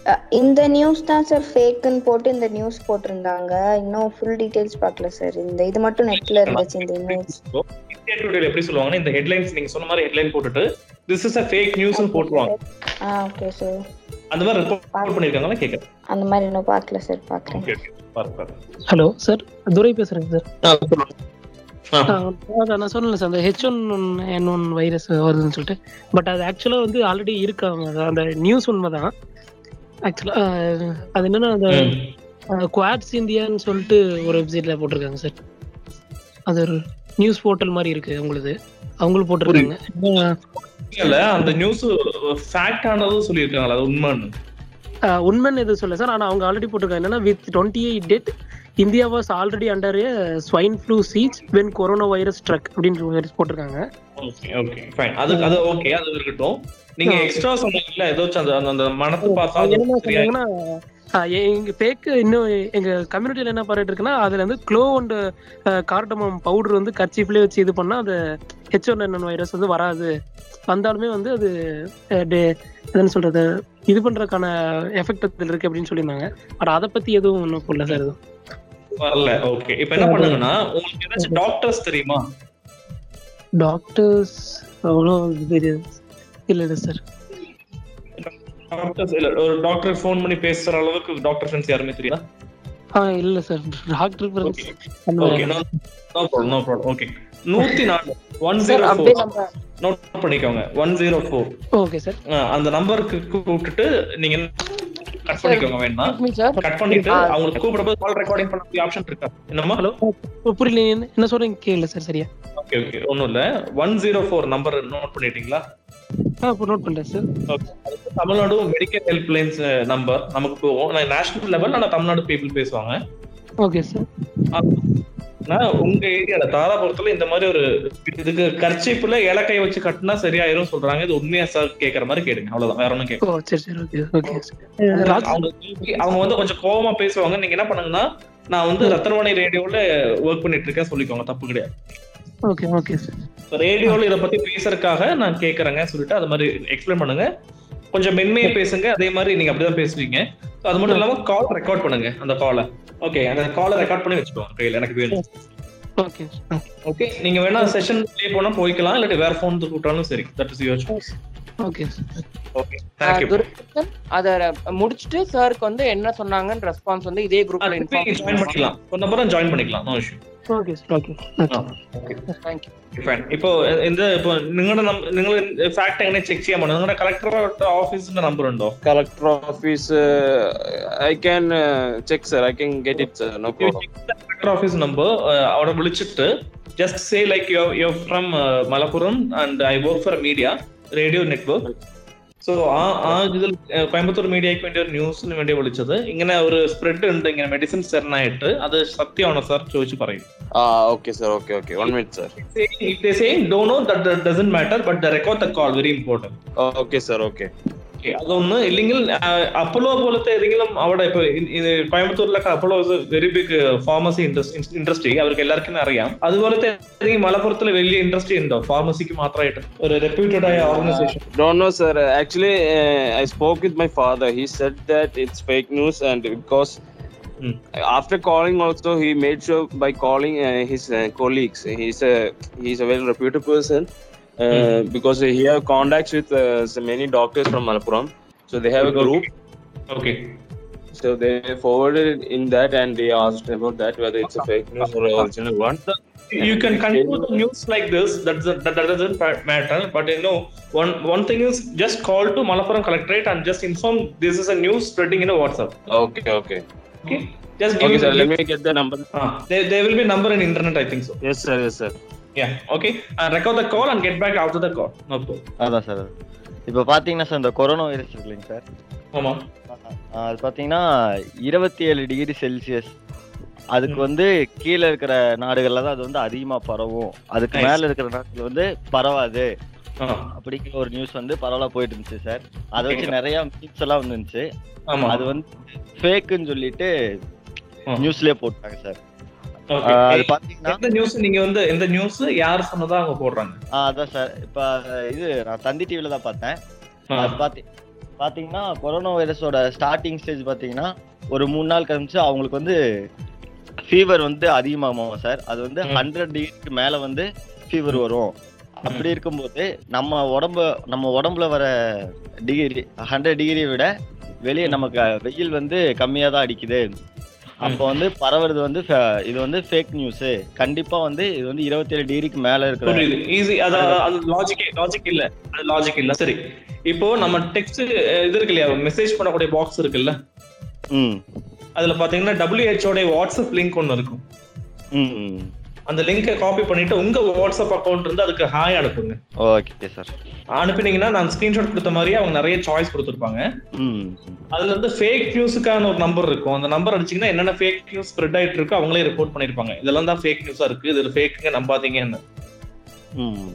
Uh, இந்த நியூஸ் தான் சார் ஃபேக்குன்னு போட்டு இந்த நியூஸ் போட்டிருந்தாங்க. இன்னும் ஃபுல் டீடைல்ஸ் பார்க்கல சார் இந்த இது மட்டும் நெட்ல இருந்துச்சு இந்த இமேஜ் இந்தியா டுடேல எப்படி சொல்லுவாங்கன்னா இந்த ஹெட்லைன்ஸ் நீங்க சொன்ன மாதிரி ஹெட்லைன் போட்டுட்டு திஸ் இஸ் அ ஃபேக் நியூஸ்னு போட்டுருவாங்க. ஆ ஓகே சார் அந்த மாதிரி ரிப்போர்ட் பண்ணிருக்காங்களா கேட்கறேன். அந்த மாதிரி இன்னும் பார்க்கல சார் பார்க்குறேன். ஹலோ சார் துரை பேசுறேங்க சார் நான் சொன்னேன் அந்த H one N one virus வருதுன்னு சொல்லிட்டு. பட் அது ஆக்சுவலா வந்து ஆல்ரெடி இருக்காங்க அந்த நியூஸ் உண்மைதான். ஆக்சுவலா அது என்னன்னா அந்த குவாட்ஸ் இந்தியான்னு சொல்லிட்டு ஒரு வெப்சைட்ல போட்டிருக்காங்க சார் அது ஒரு நியூஸ் போர்ட்டல் மாதிரி இருக்கு அவங்களுது. அவங்களும் போட்டிருக்காங்க. அந்த நியூஸ் ஃபேக்ட் ஆனதும் சொல்லியிருக்காங்களா அது உண்மைன்னு. உண்மைன்னு எதுவும் சொல்ல சார் ஆனா அவங்க ஆல்ரெடி போட்டிருக்காங்க. என்னன்னா with twenty eight date India was already under swine flu siege when corona virus truck அப்படின்ற வைரஸ் போட்டிருக்காங்க. ஓகே ஓகே ஃபைன் அது அது ஓகே அது இருக்கட்டும். நீங்க எக்ஸ்ட்ரா சொன்னீங்கல்ல ஏதாச்சும் அந்த அந்த- மனத்து பார்த்தா என்ன சொன்னாங்கன்னா எங்க ஃபேக் இன்னும் எங்க கம்யூனிட்டியில என்ன பண்ணிட்டு இருக்குன்னா அதுல வந்து க்ளோ அண்ட் கார்டமம் பவுடர் வந்து கர்ச்சீஃப்லயே வச்சு இது பண்ணா அது ஹெச் ஒன் என் வைரஸ் வந்து வராது. வந்தாலுமே வந்து அது என்னன்னு சொல்றது இது பண்றதுக்கான எஃபெக்ட் அதில் இருக்கு அப்படின்னு சொல்லியிருந்தாங்க. பட் அதை பத்தி எதுவும் ஒன்றும் போடல சார் எதுவும். வரல. ஓகே இப்போ என்ன பண்ணுங்கன்னா உங்களுக்கு ஏதாச்சும் டாக்டர்ஸ் தெரியுமா? டாக்டர்ஸ் அவ்வளோ இது இல்ல சார் டாக்டர்ஸ் இல்ல ஒரு டாக்டர் ஃபோன் பண்ணி பேசுற அளவுக்கு டாக்டர் ஃப்ரெண்ட்ஸ் யாருமே தெரியுதா? ஆ இல்ல sir doctor okay okay no no problem no problem okay நூத்தி நாலு ஒன் சார் ஜீரோ அப்படியே ஃபோர் நம்ம நோட் பண்ணிக்கோங்க. One zero four okay sir அந்த நம்பருக்கு கூப்பிட்டுட்டு நீங்க கட் பண்ணிக்கோங்க வேணா சார் கட் பண்ணிட்டு. அவங்களுக்கு கூப்பிடும்போது கால் ரெக்கார்டிங் பண்ணக்கூடிய ஆப்ஷன் இருக்கா. என்னமா ஹலோ புரியல என்ன- என்ன சொல்றீங்க? கேட்கல சார் சரியா. ஓகே ஓகே ஒண்ணும் இல்ல. One zero four number note பண்ணிட்டீங்களா? நோட் பண்றேன் sir okay Tamil Nadu medical helplines number நமக்கு போவோம் நேஷனல் லெவல் ஆனா தமிழ்நாடு பீப்புள் பேசுவாங்க. ஓகே சார் உங்க ஏரியால தாராபுரத்துல இந்த மாதிரி ஒரு இதுக்கு கர்ச்சீப்புல இலக்கை வச்சு கட்டினா சரியாயிரும் சொல்றாங்க. இது உண்மையா சார் கேக்குற மாதிரி கேடுங்க அவ்வளவுதான். வேற ஒண்ணும் கேட்க ஓ சரி சரி ஓகே ஓகே சார் அவங்க அவங்க வந்து கொஞ்சம் கோவமா பேசுவாங்க. நீங்க என்ன பண்ணுங்கன்னா நான் வந்து ரத்தனவாணி ரேடியோல ஒர்க் பண்ணிட்டு இருக்கேன் சொல்லிக்கோங்க. தப்பு கிடையாது. ஓகே ஓகே சார் ரேடியோல இத பத்தி பேசுறதுக்காக நான் கேக்குறேங்க. சொல்லிட்டு அது மாதிரி எக்ஸ்பிளைன் பண்ணுங்க. கொஞ்சம் மென்மையா பேசுங்க அதே மாதிரி நீங்க அப்படிதான் பேசுவீங்க. அது மட்டும் இல்லாம கால் ரெக்கார்ட் பண்ணுங்க அந்த காலை ஓகே அந்த காலை ரெக்கார்ட் பண்ணி வச்சுக்கோங்க கையில எனக்கு வேணும். ஓகே ஓகே நீங்க வேணா செஷன் ப்ளே பண்ணா போய்க்கலாம் இல்லாட்டி வேற ஃபோன் கூப்பிட்டாலும் சரி that is your choice okay okay thank you Duraimurugan அத முடிச்சிட்டு சாருக்கு வந்து என்ன சொன்னாங்கன்னு ரெஸ்பான்ஸ் வந்து இதே குரூப்ல ஜாயின் இன்ஃபார்ம் பண்ணிக்கலாம் ஒரு நம்பரும் ஜாயின் பண்ணிக்கலாம் no issue okay sir okay okay thank you fine ഇപ്പോ എന്ത് ഇപ്പോ നിങ്ങളുടെ നിങ്ങൾ ഫാക്ട് എങ്ങനെ ചെക്ക് ചെയ്യാൻ പോകണം നിങ്ങളുടെ കളക്ടർ ഓഫീസിന്റെ നമ്പർ ഉണ്ടോ Collector office, uh, I can uh, check, sir. I can get it, sir. No problem. Collector office number അവിടെ വിളിച്ചിട്ട് just say like you you from Malappuram and I work for media radio network. So ആ ആ ഇതിൽ കോയമ്പത്തൂർ മീഡിയയ്ക്ക് വേണ്ടി ഒരു ന്യൂസിന് വേണ്ടി വിളിച്ചത് ഇങ്ങനെ ഒരു സ്പ്രെഡ് ഉണ്ട് ഇങ്ങനെ മെഡിസിൻ സെറിനായിട്ട് അത് സത്യമാണോ സാർ? ചോദിച്ചു പറയും. ആ okay sir okay okay. One minute sir it is saying do no that doesn't matter but the record the call very important okay sir okay. അതൊന്ന് ഇല്ലെങ്കിൽ അപ്പോളോ പോലത്തെ ഏതെങ്കിലും അവിടെ ഇപ്പൊ കോയമ്പത്തൂരിലൊക്കെ Apollo very big pharmacy industry അവർക്ക് എല്ലാവർക്കും അറിയാം അതുപോലത്തെ ഏതെങ്കിലും മലപ്പുറത്തിൽ വലിയ ഇൻഡസ്ട്രി ഉണ്ടോ ഫാർമസിക്ക് മാത്രമായിട്ട് ഒരു റെപ്യൂട്ടഡ് ആയ organisation know, sir. Actually, uh, I spoke with my father. He said that it's fake news, and because Hmm. after calling, also he made sure by calling uh, his uh, colleagues. He's a he's a very reputed person Uh, hmm. because he have contacts with uh, many doctors from Malappuram. So they have a group. Okay. So they forwarded in that and they asked about that whether it's a fake news or uh, original one. You can conclude the news like this. That, that, that doesn't matter. But you know, one one thing is just call to Malappuram collectorate and just inform this is a news spreading in a WhatsApp. Okay. Okay. Okay. Just give okay, sir. Let me get the number. Ah, there, there will be number in internet. I think so. Yes, sir. Yes, sir. Yeah, okay. Uh, record the call and get back after the call. No problem. அதான் சார் இப்போ பார்த்தீங்கன்னா சார் இந்த கொரோனா வைரஸ் இருக்கு இல்லைங்க சார் ஆமா அது பார்த்தீங்கன்னா இருபத்தி ஏழு டிகிரி செல்சியஸ் அதுக்கு வந்து கீழே இருக்கிற நாடுகள்ல தான் அது வந்து அதிகமா பரவும் அதுக்கு. மேல இருக்கிற நாட்டுல வந்து பரவாது அப்படிங்கிற ஒரு நியூஸ் வந்து பரவலா போயிட்டு இருந்துச்சு சார் அதை. வச்சு நிறைய மீம்ஸ் எல்லாம் வந்துருந்துச்சு. அது வந்து ஃபேக்குன்னு சொல்லிட்டு. நியூஸ்லயே போட்டாங்க சார் அது பாத்தீங்கன்னா எந்த நியூஸ் நீங்க வந்து எந்த நியூஸ் யார் சொன்னதா அவங்க போடுறாங்க. ஆ, அதான் சார். இப்ப இது நான் தந்தி டிவில தான் பார்த்தேன். அது பாத்தி பாத்தீங்கன்னா கொரோனா வைரஸோட ஸ்டார்டிங் ஸ்டேஜ் பாத்தீங்கன்னா ஒரு மூணு நாள் கழிச்சு அவங்களுக்கு வந்து ஃபீவர் வந்து அதிகமாகும் சார். அது வந்து. ஹண்ட்ரட் டிகிரிக்கு மேல வந்து ஃபீவர் வரும். அப்படி இருக்கும்போது நம்ம உடம்பு நம்ம உடம்புல வர டிகிரி ஹண்ட்ரட் டிகிரியை விட வெளியே நமக்கு வெயில் வந்து கம்மியா தான் அடிக்குது. அப்போ வந்து பரவுறது வந்து இது வந்து ஃபேக் நியூஸ் கண்டிப்பா வந்து இது வந்து இருபத்தேழு டிகிரிக்கு மேல இருக்கிற ஈஸி அது அது லாஜிக் லாஜிக் இல்ல. அது லாஜிக் இல்ல. சரி. இப்போ நம்ம டெக்ஸ்ட் இது இருக்கு இல்லையா? மெசேஜ் பண்ணக்கூடிய பாக்ஸ் இருக்குல்ல? ம். அதுல பாத்தீங்கன்னா டபிள்யூஹெச்ஓட வாட்ஸ்அப் லிங்க் ஒன்னு இருக்கும். அந்த லிங்கை காப்பி பண்ணிட்டு உங்க வாட்ஸ்அப் அக்கௌண்ட் இருந்து அதுக்கு ஹாய் அனுப்புங்க. ஓகே சார் அனுப்பினீங்கன்னா நான் ஸ்கிரீன்ஷாட் கொடுத்த மாதிரியே அவங்க நிறைய சாய்ஸ் கொடுத்துருப்பாங்க. ம். அதுல இருந்து ஃபேக் நியூஸுக்கான ஒரு நம்பர் இருக்கும். அந்த நம்பர் அடிச்சீங்கன்னா என்னென்ன ஃபேக் நியூஸ் ஸ்ப்ரெட் ஆயிட்டு இருக்கோ அவங்களே ரிப்போர்ட் பண்ணிருப்பாங்க. இதெல்லாம் தான் ஃபேக் நியூஸா இருக்கு. இது ஃபேக்குங்க நம்பாதீங்கன்னு. ம்.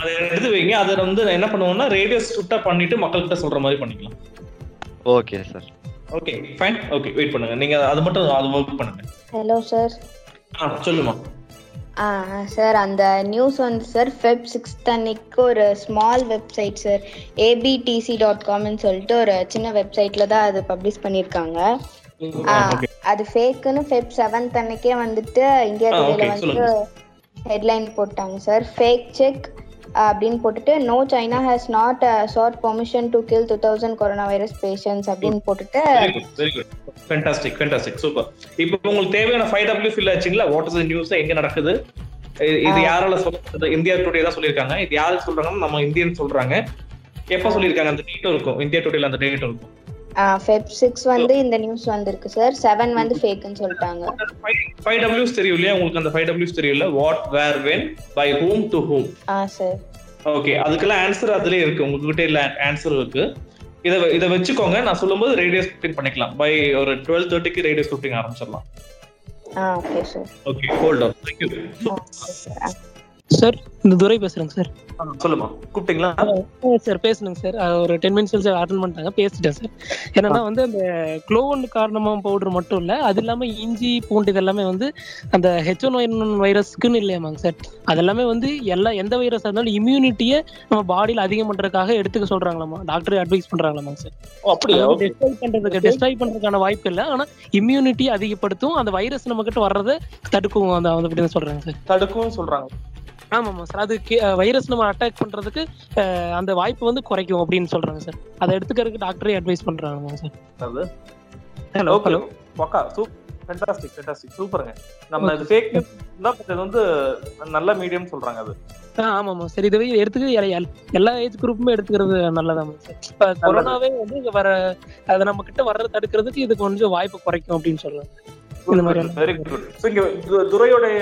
அதை எடுத்து வைங்க. அதை வந்து என்ன பண்ணுவோம்னா ரேடியோ சுட்டா பண்ணிட்டு மக்கள்கிட்ட சொல்ற மாதிரி பண்ணிக்கலாம். Okay sir okay fine okay wait பண்ணுங்க. நீங்க அது மட்டும் அது ஒர்க் பண்ணுங்க. ஹலோ சார் ஆ சொல்லுமா. சார் அந்த நியூஸ் வந்து சார் ஃபெப் சிக்ஸ்த் அன்னைக்கு ஒரு small website sir ABTC dot காம்னு சொல்லிட்டு ஒரு சின்ன வெப்சைட்ல தான் அது பப்ளிஷ் பண்ணியிருக்காங்க. அது ஃபேக்குன்னு ஃபெப் செவன்த் அன்னைக்கே வந்துட்டு இந்தியா டுடேல வந்து. ஹெட்லைன் போட்டாங்க சார் ஃபேக் செக் அப்படின்னு போட்டுட்டு no China has not sought permission to kill two thousand corona virus patients அப்படின்னு போட்டுட்டு ஃபேண்டாஸ்டிக் ஃபேண்டாஸ்டிக் சூப்பர் இப்போ உங்களுக்கு தேவையான ஃபைவ் டபிள்யூ ஃபில் ஆச்சுங்களா? வாட் இஸ் நியூஸ் எங்க நடக்குது? இது- இது யாரால சொல்றது இந்தியா டுடே தான் சொல்லியிருக்காங்க. இது யாரு சொல்றாங்கன்னா நம்ம இந்தியன் சொல்றாங்க. எப்ப சொல்லியிருக்காங்க? அந்த டேட்டும் இருக்கும். இந்தியா டுடேல அந்த டேட்டும் இருக்கும். ஃபெப் சிக்ஸ் வந்து இந்த நியூஸ் வந்திருக்கு சார் செவன் வந்து ஃபேக்குன்னு சொல்லிட்டாங்க. ஃபைவ் டபிள்யூஸ் தெரியும் இல்லையா? உங்களுக்கு அந்த ஃபைவ் டபிள்யூஸ் தெரியல what where when by whom to whom ah sir okay அதுக்கெல்லாம் ஆன்சர் அதுலயே இருக்கு. உங்ககிட்ட இல்ல ஆன்சர் இருக்கு. இதை இதை வச்சுக்கோங்க. நான் சொல்லும்போது ரேடியோ ஸ்கிரிப்டிங் பண்ணிக்கலாம். பை ஒரு டுவெல் தேர்ட்டிக்கு ரேடியோ ஸ்கிரிப்டிங் ஆரம்பிச்சிடலாம். ஆ okay sir okay hold on thank you sir இந்த துரை பேசுறேங்க சார். சொல்லுமா. கூப்பிட்டீங்களா? சார் பேசணுங்க சார். ஒரு டென் மினிட்ஸ் அட்டன் பண்ணிட்டாங்க. பேசிட்டேன் சார். என்னன்னா வந்து அந்த குளோவன் காரணமா பவுடர் மட்டும் இல்ல அது இல்லாம இஞ்சி பூண்டு இதெல்லாமே வந்து அந்த ஹெச்ஒன் வைரஸ்க்குன்னு இல்லையாமாங்க சார். அதெல்லாமே வந்து எல்லா எந்த வைரஸ் இருந்தாலும் இம்யூனிட்டியை நம்ம பாடியில அதிகம் பண்றதுக்காக எடுத்துக்க சொல்றாங்களாமா? டாக்டர் அட்வைஸ் பண்றாங்களாமாங்க சார். டெஸ்ட்ராய் பண்றதுக்கு டெஸ்ட்ராய் பண்றதுக்கான வாய்ப்பு இல்லை. ஆனா இம்யூனிட்டி அதிகப்படுத்தும். அந்த வைரஸ் நம்ம கிட்ட வர்றதை தடுக்கும். அந்த அப்படின்னு சொல்றாங்க சார். தடுக்கும் சொல்றாங்க. ஆமாமா சார். அது வைரஸ் நம்ம அட்டாக் பண்றதுக்கு அந்த வாய்ப்பு வந்து குறைக்கும் அப்படின்னு சொல்றாங்க சார். அதை எடுத்துக்கிறதுக்கு டாக்டரே அட்வைஸ் பண்றாங்க சார். அது ஹலோ ஓகே ஹலோ பக்கா சூப் ஃபேண்டாஸ்டிக் ஃபேண்டாஸ்டிக் சூப்பருங்க நம்ம இது ஃபேக் இது வந்து நல்ல மீடியம் சொல்றாங்க அது. ஆமாமா சரி. இதை எடுத்துக்க எல்லா ஏஜ் குரூப்புமே எடுத்துக்கிறது நல்லதாமா சார். இப்ப கொரோனாவே வந்து இங்க வர அதை நம்ம கிட்ட வர்றதை தடுக்கிறதுக்கு இது கொஞ்சம் வாய்ப்பு குறைக்கும் அப்படின்னு சொல்றாங்க. இந்த மாதிரி எல்லாம். வெரி குட் ஸோ இங்க து- துரையோடைய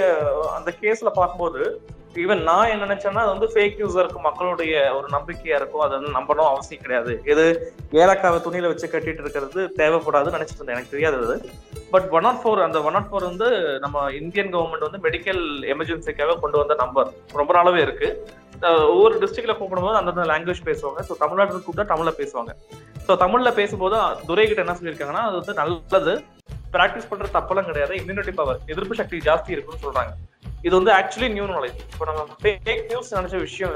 அந்த கேஸ்ல பார்க்கும்போது ஈவன் நான் என்ன நினைச்சேன்னா அது வந்து ஃபேக் நியூஸா இருக்கும். மக்களுடைய ஒரு நம்பிக்கையா இருக்கும். அதை வந்து நம்பணும் அவசியம் கிடையாது. எது? ஏலக்காவை துணியில வச்சு கட்டிட்டு இருக்கிறது தேவைப்படாதுன்னு நினைச்சிட்டு இருந்தேன். எனக்கு தெரியாது அது. பட் ஒன் நாட் ஃபோர் அந்த ஒன் நாட் ஃபோர் வந்து நம்ம இந்தியன் கவர்மெண்ட் வந்து மெடிக்கல் எமர்ஜென்சிக்காக கொண்டு வந்த நம்பர் ரொம்ப நாளாவே இருக்கு. ஒவ்வொரு டிஸ்ட்ரிக்ட்ல கூப்பிடும்போது அந்தந்த லாங்குவேஜ் பேசுவாங்க. ஸோ தமிழ்நாட்டில் கூப்பிட்டா தமிழ்ல பேசுவாங்க. ஸோ தமிழ்ல பேசும்போது துரை கிட்ட என்ன சொல்லியிருக்காங்கன்னா அது வந்து நல்லது. ப்ராக்டிஸ் பண்ற தப்பெல்லாம் கிடையாது. இம்யூனிட்டி பவர் எதிர்ப்பு சக்தி ஜாஸ்தி இருக்குன்னு சொல்றாங்க. இது வந்து ஆக்சுவலி நியூ நாலேஜ் இப்போ நம்ம ஃபேக் நியூஸ் நினைச்ச விஷயம்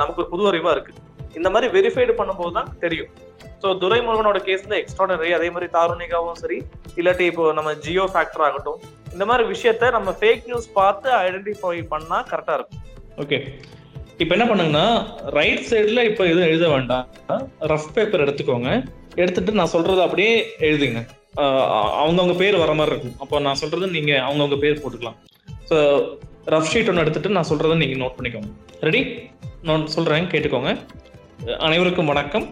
நமக்கு ஒரு புது அறிவா இருக்கு. இந்த மாதிரி வெரிஃபைடு பண்ணும்போது தான் தெரியும். ஸோ துரைமுருகனோட கேஸ் வந்து எக்ஸ்ட்ராடனரி அதே மாதிரி தாருணிகாவும் சரி இல்லாட்டி இப்போ நம்ம ஜியோ ஃபேக்டர் ஆகட்டும். இந்த மாதிரி விஷயத்த நம்ம ஃபேக் நியூஸ் பார்த்து ஐடென்டிஃபை பண்ணா கரெக்டா இருக்கும். ஓகே இப்போ என்ன பண்ணுங்கன்னா ரைட் சைடுல இப்போ எதுவும் எழுத வேண்டாம் ரஃப் பேப்பர் எடுத்துக்கோங்க எடுத்துட்டு நான் சொல்றதை அப்படியே எழுதுங்க ஆஹ் அவங்கவங்க பேர் வர மாதிரி இருக்கும் அப்போ நான் சொல்றது நீங்க அவங்கவங்க பேர் போட்டுக்கலாம் ஸோ ரஃப் ஷீட் ஒன்று எடுத்துட்டு நான் சொல்றதை நீங்க நோட் பண்ணிக்கோங்க ரெடி நான் சொல்றேன் கேட்டுக்கோங்க அஹ் அனைவருக்கும் வணக்கம்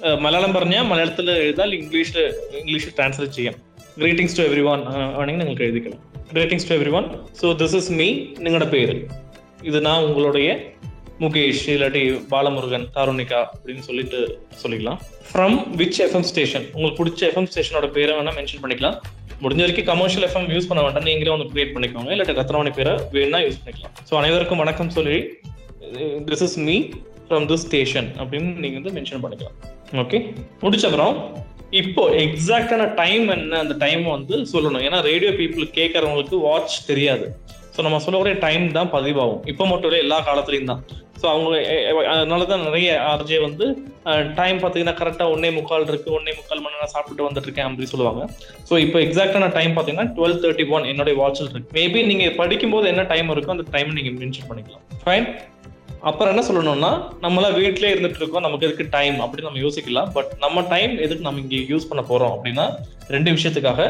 அஹ் മലയാളം പറഞ്ഞാൽ മലയാളത്തിൽ എഴുതാൽ ഇംഗ്ലീഷ് ഇംഗ്ലീഷ് ട്രാൻസ്ലേറ്റ് ചെയ്യാം ഗ്രീറ്റിംഗ്സ് ടു എവറി വൺ ആണെങ്കിൽ നിങ്ങൾക്ക് എഴുതിക്കണം greetings to everyone so this is me നിങ്ങളുടെ பேர் இது நான் உங்களுடைய முகேஷ் இல்லாட்டி பாலமுருகன் தாருணிகா அப்படின்னு சொல்லிட்டு சொல்லிக்கலாம். ஃப்ரம் விச் எஃப்எம் ஸ்டேஷன் உங்களுக்கு பிடிச்ச எஃப்எம் ஸ்டேஷனோட பேரை வேணா மென்ஷன் பண்ணிக்கலாம். முடிஞ்ச வரைக்கும் கமர்ஷியல் எஃப்எம் யூஸ் பண்ண வேண்டாம். நீங்களே வந்து கிரியேட் பண்ணிக்கோங்க. இல்லாட்டி ரத்னவாணி பேரை வேணா யூஸ் பண்ணிக்கலாம். ஸோ அனைவருக்கும் வணக்கம் சொல்லி this is me from this station அப்படின்னு நீங்கள் வந்து மென்ஷன் பண்ணிக்கலாம். ஓகே முடிச்ச அப்புறம் இப்போ எக்ஸாக்டான டைம் என்ன? அந்த டைம் வந்து சொல்லணும். ஏன்னா ரேடியோ பீப்புள் கேட்கறவங்களுக்கு வாட்ச் தெரியாது. ஸோ நம்ம சொல்லக்கூடிய டைம் தான் பதிவாகும். இப்போ மட்டும் இல்லை எல்லா காலத்துலையும் தான். ஸோ அவங்க அதனால தான் நிறைய ஆர்ஜே வந்து டைம் பார்த்தீங்கன்னா கரெக்டாக ஒன்னே முக்கால் இருக்குது ஒன்னே முக்கால் மணி நேரம் சாப்பிட்டு வந்துட்டுருக்கேன் அப்படின்னு சொல்லுவாங்க. ஸோ இப்போ எக்ஸாக்டான டைம் பார்த்தீங்கன்னா டுவெல் தேர்ட்டி ஒன் என்னுடைய வாட்சில் இருக்கு. மேபி நீங்கள் படிக்கும்போது என்ன டைம் இருக்கோ அந்த டைம் நீங்கள் மென்ஷன் பண்ணிக்கலாம். ஃபைன் அப்புறம் என்ன சொல்லணும்னா நம்மளாம் வீட்டிலே இருந்துட்டு இருக்கோம் நமக்கு எதுக்கு டைம் அப்படின்னு நம்ம யோசிக்கலாம். பட் நம்ம டைம் எதுக்கு நம்ம இங்கே யூஸ் பண்ண போகிறோம் அப்படின்னா ரெண்டு விஷயத்துக்காக.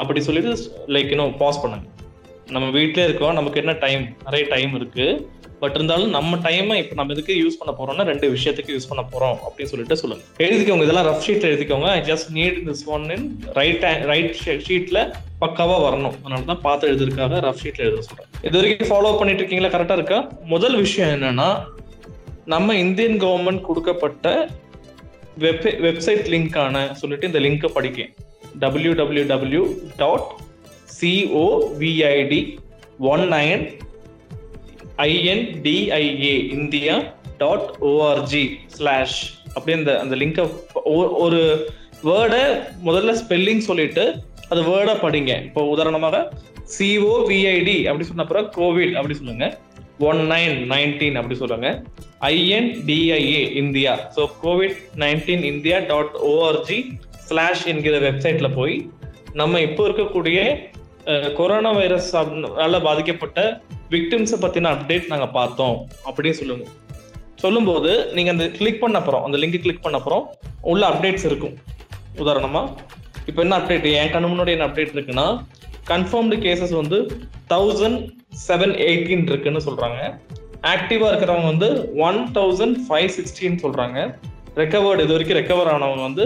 அப்படி சொல்லிட்டு லைக் இன்னும் பாஸ் பண்ணுங்க. நம்ம வீட்டிலே இருக்கோம். நமக்கு என்ன டைம் நிறைய டைம் இருக்கு. பட் இருந்தாலும் நம்ம டைமை இப்போ நம்ம எதுக்கு யூஸ் பண்ண போறோம்னா ரெண்டு விஷயத்துக்கு யூஸ் பண்ண போறோம் அப்படின்னு சொல்லிட்டு சொல்லுங்க. எழுதிக்கோங்க. இதெல்லாம் ரஃப் ஷீட்ல எழுதிக்கோங்க. I just need this one in right right ஷீட்ல பக்காவா வரணும். அதனால தான் பார்த்து எழுதிருக்காங்க ரஃப் ஷீட்ல எழுத சொல்றேன். இது வரைக்கும் ஃபாலோ பண்ணிட்டு இருக்கீங்களா? கரெக்டா இருக்கா? முதல் விஷயம் என்னன்னா நம்ம இந்தியன் கவர்மெண்ட் கொடுக்கப்பட்ட வெப் வெப்சைட் லிங்க்கான சொல்லிட்டு இந்த லிங்கை படிக்க W W W dot C O V I D one nine I N D I A India dot O R G slash அப்படி அந்த அந்த லிங்கை ஒரு வேர்டை முதல்ல ஸ்பெல்லிங் சொல்லிட்டு அது வேர்டை படிங்க. இப்போ உதாரணமாக சிஓவிஐடி அப்படி சொன்ன அப்புறம் கோவிட் அப்படி சொல்லுங்க. ஒன் நைன் நைன்டீன் அப்படி சொல்லுங்க. I N D I A India so COVID nineteen India dot O R G slash என்கிற வெப்சைட்ல போய் நம்ம இப்போ இருக்கக்கூடிய கொரோனா வைரஸ் பாதிக்கப்பட்ட விக்டிம்ஸை பற்றின அப்டேட் நாங்கள் பார்த்தோம் அப்படின்னு சொல்லுங்க. சொல்லும்போது நீங்கள் அந்த கிளிக் பண்ண அப்புறம் அந்த லிங்க் கிளிக் பண்ண அப்புறம் உள்ள அப்டேட்ஸ் இருக்கும். உதாரணமாக இப்போ என்ன அப்டேட் என் கண்ணு முன்னாடி என்ன அப்டேட் இருக்குன்னா கன்ஃபார்ம்டு கேசஸ் வந்து தௌசண்ட் செவன் எயிட்டீன் இருக்குன்னு சொல்கிறாங்க ஆக்டிவாக இருக்கிறவங்க வந்து ஒன் தௌசண்ட் ஃபைவ் சிக்ஸ்டின்னு சொல்கிறாங்க ரெக்கவர்டு இது வரைக்கும் ரெக்கவர் ஆனவங்க வந்து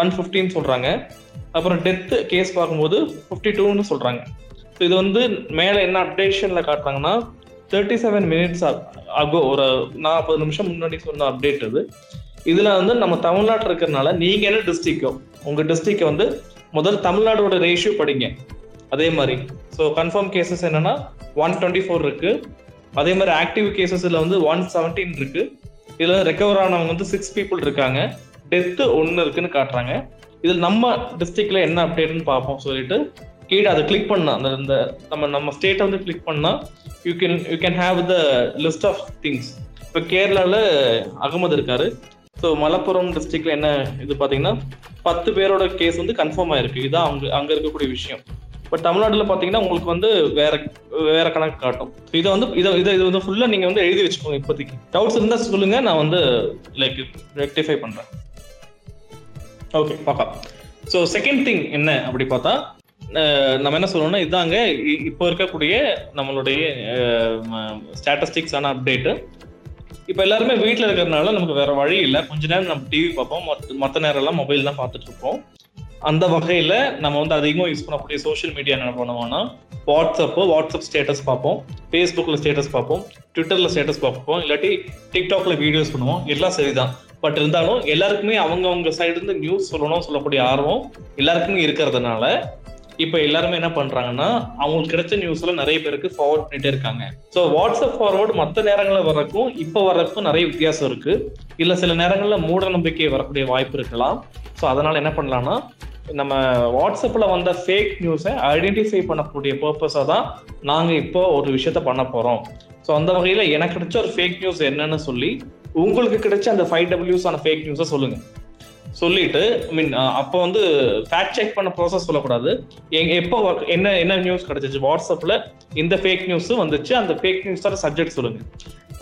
ஒன் ஃபிஃப்டின்னு சொல்கிறாங்க அப்புறம் டெத்து கேஸ் பார்க்கும்போது ஃபிஃப்டி டூன்னு சொல்கிறாங்க ஸோ இது வந்து மேலே என்ன அப்டேஷனில் காட்டுறாங்கன்னா தேர்ட்டி செவன் மினிட்ஸ் ஆகோ ஒரு நாற்பது நிமிஷம் முன்னாடி சொன்ன அப்டேட் இது இதில் வந்து நம்ம தமிழ்நாட்டில் இருக்கிறதுனால நீங்கள் என்ன டிஸ்ட்ரிக்கோ உங்கள் டிஸ்ட்ரிக்கை வந்து முதல் தமிழ்நாடோட ரேஷியோ படிங்க. அதே மாதிரி. ஸோ கன்ஃபார்ம் கேசஸ் என்னன்னா ஒன் டுவெண்ட்டி ஃபோர் இருக்கு. அதே மாதிரி ஆக்டிவ் கேசஸில் வந்து ஒன் செவன்டீன் இருக்கு. இதில் ரெக்கவர் ஆனவங்க வந்து சிக்ஸ் பீப்புள் இருக்காங்க. டெத்து ஒன்று இருக்குன்னு காட்டுறாங்க. இதில் நம்ம டிஸ்ட்ரிக்ட்ல என்ன அப்டேட்னு பார்ப்போம் சொல்லிட்டு கீழே அதை கிளிக் பண்ணா அந்த இந்த நம்ம நம்ம ஸ்டேட்டை வந்து கிளிக் பண்ணா you can you can have the list of things இப்போ கேரளாவில் அகமது இருக்காரு. ஸோ மலப்புரம் டிஸ்ட்ரிக்ட்ல என்ன இது பார்த்தீங்கன்னா பத்து பேரோட கேஸ் வந்து கன்ஃபார்ம் ஆயிருக்கு. இதுதான் அங்க அங்க இருக்கக்கூடிய விஷயம். பட் தமிழ்நாட்டில் பார்த்தீங்கன்னா உங்களுக்கு வந்து வேற வேற கணக்கு காட்டும். இதை வந்து இதை இதை இது வந்து ஃபுல்லாக நீங்கள் வந்து எழுதி வச்சுக்கோங்க இப்போதைக்கு. டவுட்ஸ் இருந்தால் சொல்லுங்க நான் வந்து லைக் ரெக்டிஃபை பண்ணுறேன் ஓகே பார்க்கலாம் ஸோ செகண்ட் திங் என்ன அப்படி பார்த்தா நம்ம என்ன சொல்லணும்னா இதாங்க இ- இப்போ இருக்கக்கூடிய நம்மளுடைய ஸ்டாட்டஸ்டிக்ஸான அப்டேட்டு இப்போ எல்லாருமே வீட்டில் இருக்கிறதுனால நமக்கு வேற வழி இல்லை. கொஞ்ச நேரம் நம்ம டிவி பார்ப்போம். மற்ற மற்ற மொபைல் தான் பார்த்துட்டு இருப்போம். அந்த வகையில் நம்ம வந்து அதிகமாக யூஸ் பண்ணக்கூடிய சோஷியல் மீடியா என்ன பண்ணுவோம்னா வாட்ஸ்அப்போ வாட்ஸ்அப் ஸ்டேட்டஸ் பார்ப்போம் ஃபேஸ்புக்கில் ஸ்டேட்டஸ் பார்ப்போம் ட்விட்டரில் ஸ்டேட்டஸ் பார்ப்போம் இல்லாட்டி டிக்டாக்ல வீடியோஸ் பண்ணுவோம் எல்லாம் சரிதான். பட் இருந்தாலும் எல்லாருக்குமே அவங்கவுங்க சைடுலேருந்து நியூஸ் சொல்லணும் சொல்லக்கூடிய ஆர்வம் எல்லாருக்குமே இருக்கிறதுனால இப்போ எல்லாருமே என்ன பண்றாங்கன்னா அவங்களுக்கு கிடைச்ச நியூஸ்ல நிறைய பேருக்கு ஃபார்வர்ட் பண்ணிட்டே இருக்காங்க. ஸோ வாட்ஸ்அப் ஃபார்வர்டு மற்ற நேரங்களில் வர்றதுக்கும் இப்போ வர்றதுக்கும் நிறைய வித்தியாசம் இருக்கு. இல்லை சில நேரங்களில் மூட நம்பிக்கை வரக்கூடிய வாய்ப்பு இருக்கலாம். ஸோ அதனால என்ன பண்ணலாம்னா நம்ம வாட்ஸ்அப்பில் வந்த ஃபேக் நியூஸை ஐடென்டிஃபை பண்ணக்கூடிய பர்பஸாக தான் நாங்கள் இப்போ ஒரு விஷயத்த பண்ண போகிறோம் ஸோ அந்த வகையில் எனக்கு கிடைச்ச ஒரு ஃபேக் நியூஸ் என்னன்னு சொல்லி உங்களுக்கு கிடைச்ச அந்த ஃபைவ் டபிள்யூஸ் ஆன ஃபேக் நியூஸை சொல்லுங்க. சொல்லிட்டு ஐ மீன் அப்போ வந்து ஃபேக்ட் செக் பண்ண ப்ராசஸ் சொல்லக்கூடாது. எப்போ என்ன என்ன நியூஸ் கிடைச்சிச்சு? வாட்ஸ்அப்பில் இந்த ஃபேக் நியூஸ் வந்துச்சு. அந்த ஃபேக் நியூஸோட சப்ஜெக்ட் சொல்லுங்க.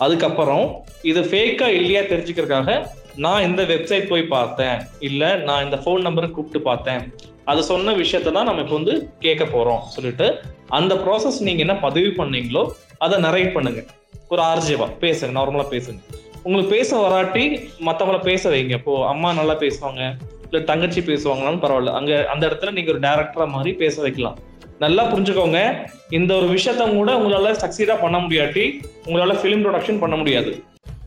அதுக்கப்புறம் இது ஃபேக்கா இல்லையா தெரிஞ்சுக்கிறதுக்காக நான் இந்த வெப்சைட் போய் பார்த்தேன். இல்ல நான் இந்த ஃபோன் நம்பரை கூப்பிட்டு பார்த்தேன். அது சொன்ன விஷயத்த தான் நம்ம இப்போ வந்து கேட்க போறோம். சொல்லிட்டு அந்த ப்ராசஸ் நீங்க என்ன பதிவு பண்ணீங்களோ அதை நரேட் பண்ணுங்க. ஒரு ஆர்ஜிவா பேசுங்க நார்மலா பேசுங்க. உங்களுக்கு பேச வராட்டி மற்றவங்கள பேச வைங்க. இப்போ அம்மா நல்லா பேசுவாங்க இல்ல தங்கச்சி பேசுவாங்கனாலும் பரவாயில்ல. அங்க அந்த இடத்துல நீங்க ஒரு டேரக்டரா மாதிரி பேச வைக்கலாம். நல்லா புரிஞ்சுக்கோங்க இந்த ஒரு விஷயத்த கூட உங்களால சக்சீடா பண்ண முடியாட்டி உங்களால ஃபிலிம் ப்ரொடக்ஷன் பண்ண முடியாது.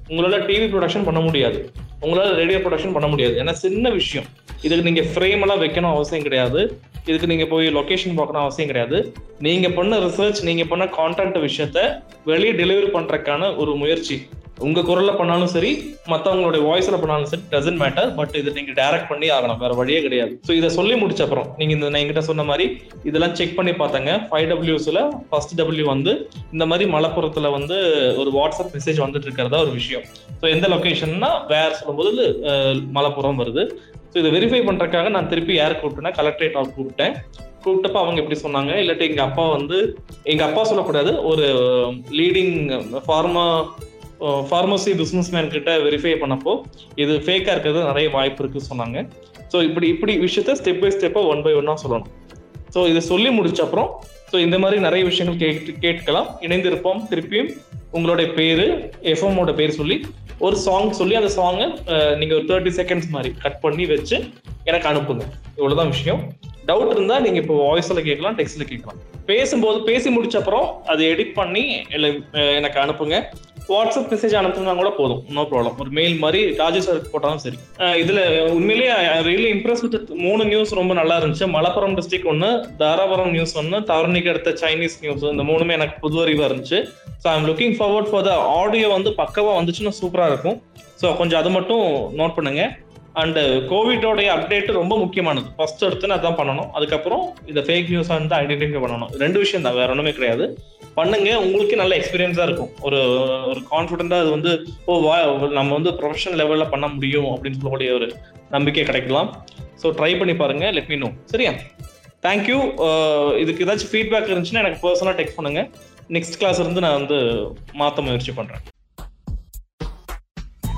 உங்களால டிவி ப்ரொடக்ஷன் பண்ண முடியாது. உங்களால ரேடியோ ப்ரொடக்ஷன் பண்ண முடியாது. ஏன்னா சின்ன விஷயம். இதுக்கு நீங்க ஃப்ரேம் எல்லாம் வைக்கணும் அவசியம் கிடையாது. இதுக்கு நீங்க போய் லொகேஷன் பார்க்கணும் அவசியம் கிடையாது. நீங்க பண்ண ரிசர்ச் நீங்க பண்ண கான்டென்ட் விஷயத்த வெளியே டெலிவரி பண்றதுக்கான ஒரு முயற்சி. உங்க குரல்ல பண்ணாலும் சரி மத்தவங்களுடைய வாய்ஸ்ல பண்ணாலும் சரி டசன்ட் மேட்டர் பட் இதை நீங்க டைரக்ட் பண்ணி ஆகணும். வேற வழியே கிடையாது. ஸோ இதை சொல்லி முடிச்ச அப்புறம் நீங்க இந்த நான் என்கிட்ட சொன்ன மாதிரி இதெல்லாம் செக் பண்ணி பார்த்தாங்க. ஃபைவ் டபிள்யூஸ்ல ஃபர்ஸ்ட் டபிள்யூ வந்து இந்த மாதிரி மலப்புறத்துல வந்து ஒரு வாட்ஸ்அப் மெசேஜ் வந்துட்டு இருக்கிறதா ஒரு விஷயம். ஸோ எந்த லொகேஷன்னா வேற சொல்லும்போது அஹ், மலப்புறம் வருது. ஸோ இதை வெரிஃபை பண்றதுக்காக நான் திருப்பி யார் கூப்பிட்டேன்னா கலெக்டரேட் ஆஃப் கூப்பிட்டேன். கூப்பிட்டப்ப அவங்க எப்படி சொன்னாங்க இல்லாட்டி எங்க அப்பா வந்து எங்க அப்பா சொல்லக்கூடாது ஒரு லீடிங் ஃபார்மா ஃபார்மசி பிஸ்னஸ்மேன் கிட்ட வெரிஃபை பண்ணப்போ இது ஃபேக்காக இருக்கிறது நிறைய வாய்ப்பு இருக்குன்னு சொன்னாங்க. ஸோ இப்படி இப்படி விஷயத்த ஸ்டெப் பை ஸ்டெப்பாக ஒன் பை ஒன்னாக சொல்லணும். ஸோ இதை சொல்லி முடிச்ச அப்புறம் ஸோ இந்த மாதிரி நிறைய விஷயங்கள் கேட்டு கேட்கலாம் இணைந்திருப்போம். திருப்பியும் உங்களுடைய பேர் எஃப்எம்மோட பேர் சொல்லி ஒரு சாங் சொல்லி அந்த சாங்கை நீங்கள் ஒரு தேர்ட்டி செகண்ட்ஸ் மாதிரி கட் பண்ணி வச்சு எனக்கு அனுப்புங்க. இவ்வளோதான் விஷயம். டவுட் இருந்தால் நீங்கள் இப்போ வாய்ஸில் கேட்கலாம் டெக்ஸ்டில் கேட்கலாம். பேசும்போது பேசி முடிச்ச அப்புறம் அதை எடிட் பண்ணி எனக்கு அனுப்புங்க. வாட்ஸ்அப் மெசேஜ் அனுப்புனா கூட போதும். நோ ப்ராப்ளம் ஒரு மெயில் மாதிரி ராஜு சார் போட்டாலும் சரி. இதுல உண்மையிலேயே ரியலி இம்ப்ரெஸ் வித் மூணு நியூஸ் ரொம்ப நல்லா இருந்துச்சு. மலப்புரம் டிஸ்ட்ரிக்ட் ஒன்று தாராபுரம் நியூஸ் ஒன்று தவறணிக்கு அடுத்த சைனீஸ் நியூஸ் இந்த மூணுமே எனக்கு புது அறிவா இருந்துச்சு. So I'm looking forward for the audio வந்து பக்கவா வந்துச்சுன்னா சூப்பரா இருக்கும். ஸோ கொஞ்சம் அதை மட்டும் நோட் பண்ணுங்க. அண்ட் கோவிடோடைய அப்டேட் ரொம்ப முக்கியமானது. ஃபர்ஸ்ட் எடுத்துன்னு அதான் பண்ணணும். அதுக்கப்புறம் இந்த ஃபேக் நியூஸ் வந்து ஐடென்டிஃபை பண்ணணும். ரெண்டு விஷயம் தான் வேற ஒன்றுமே கிடையாது. பண்ணுங்க உங்களுக்கு நல்ல எக்ஸ்பீரியன்ஸா இருக்கும். ஒரு ஒரு கான்ஃபிடென்ட்டாக அது வந்து ஓ வா நம்ம வந்து ப்ரொஃபஷனல் லெவல்ல பண்ண முடியும் அப்படின்னு சொல்லக்கூடிய ஒரு நம்பிக்கை கிடைக்கலாம். ஸோ ட்ரை பண்ணி பாருங்க லெட் மீ நோ சரியா? தேங்க்யூ uh, இதுக்கு ஏதாச்சும் ஃபீட்பேக் இருந்துச்சுன்னா எனக்கு பர்சனலாக டெக்ஸ்ட் பண்ணுங்க. நெக்ஸ்ட் கிளாஸ் இருந்து நான் வந்து மாற்ற முயற்சி பண்றேன்.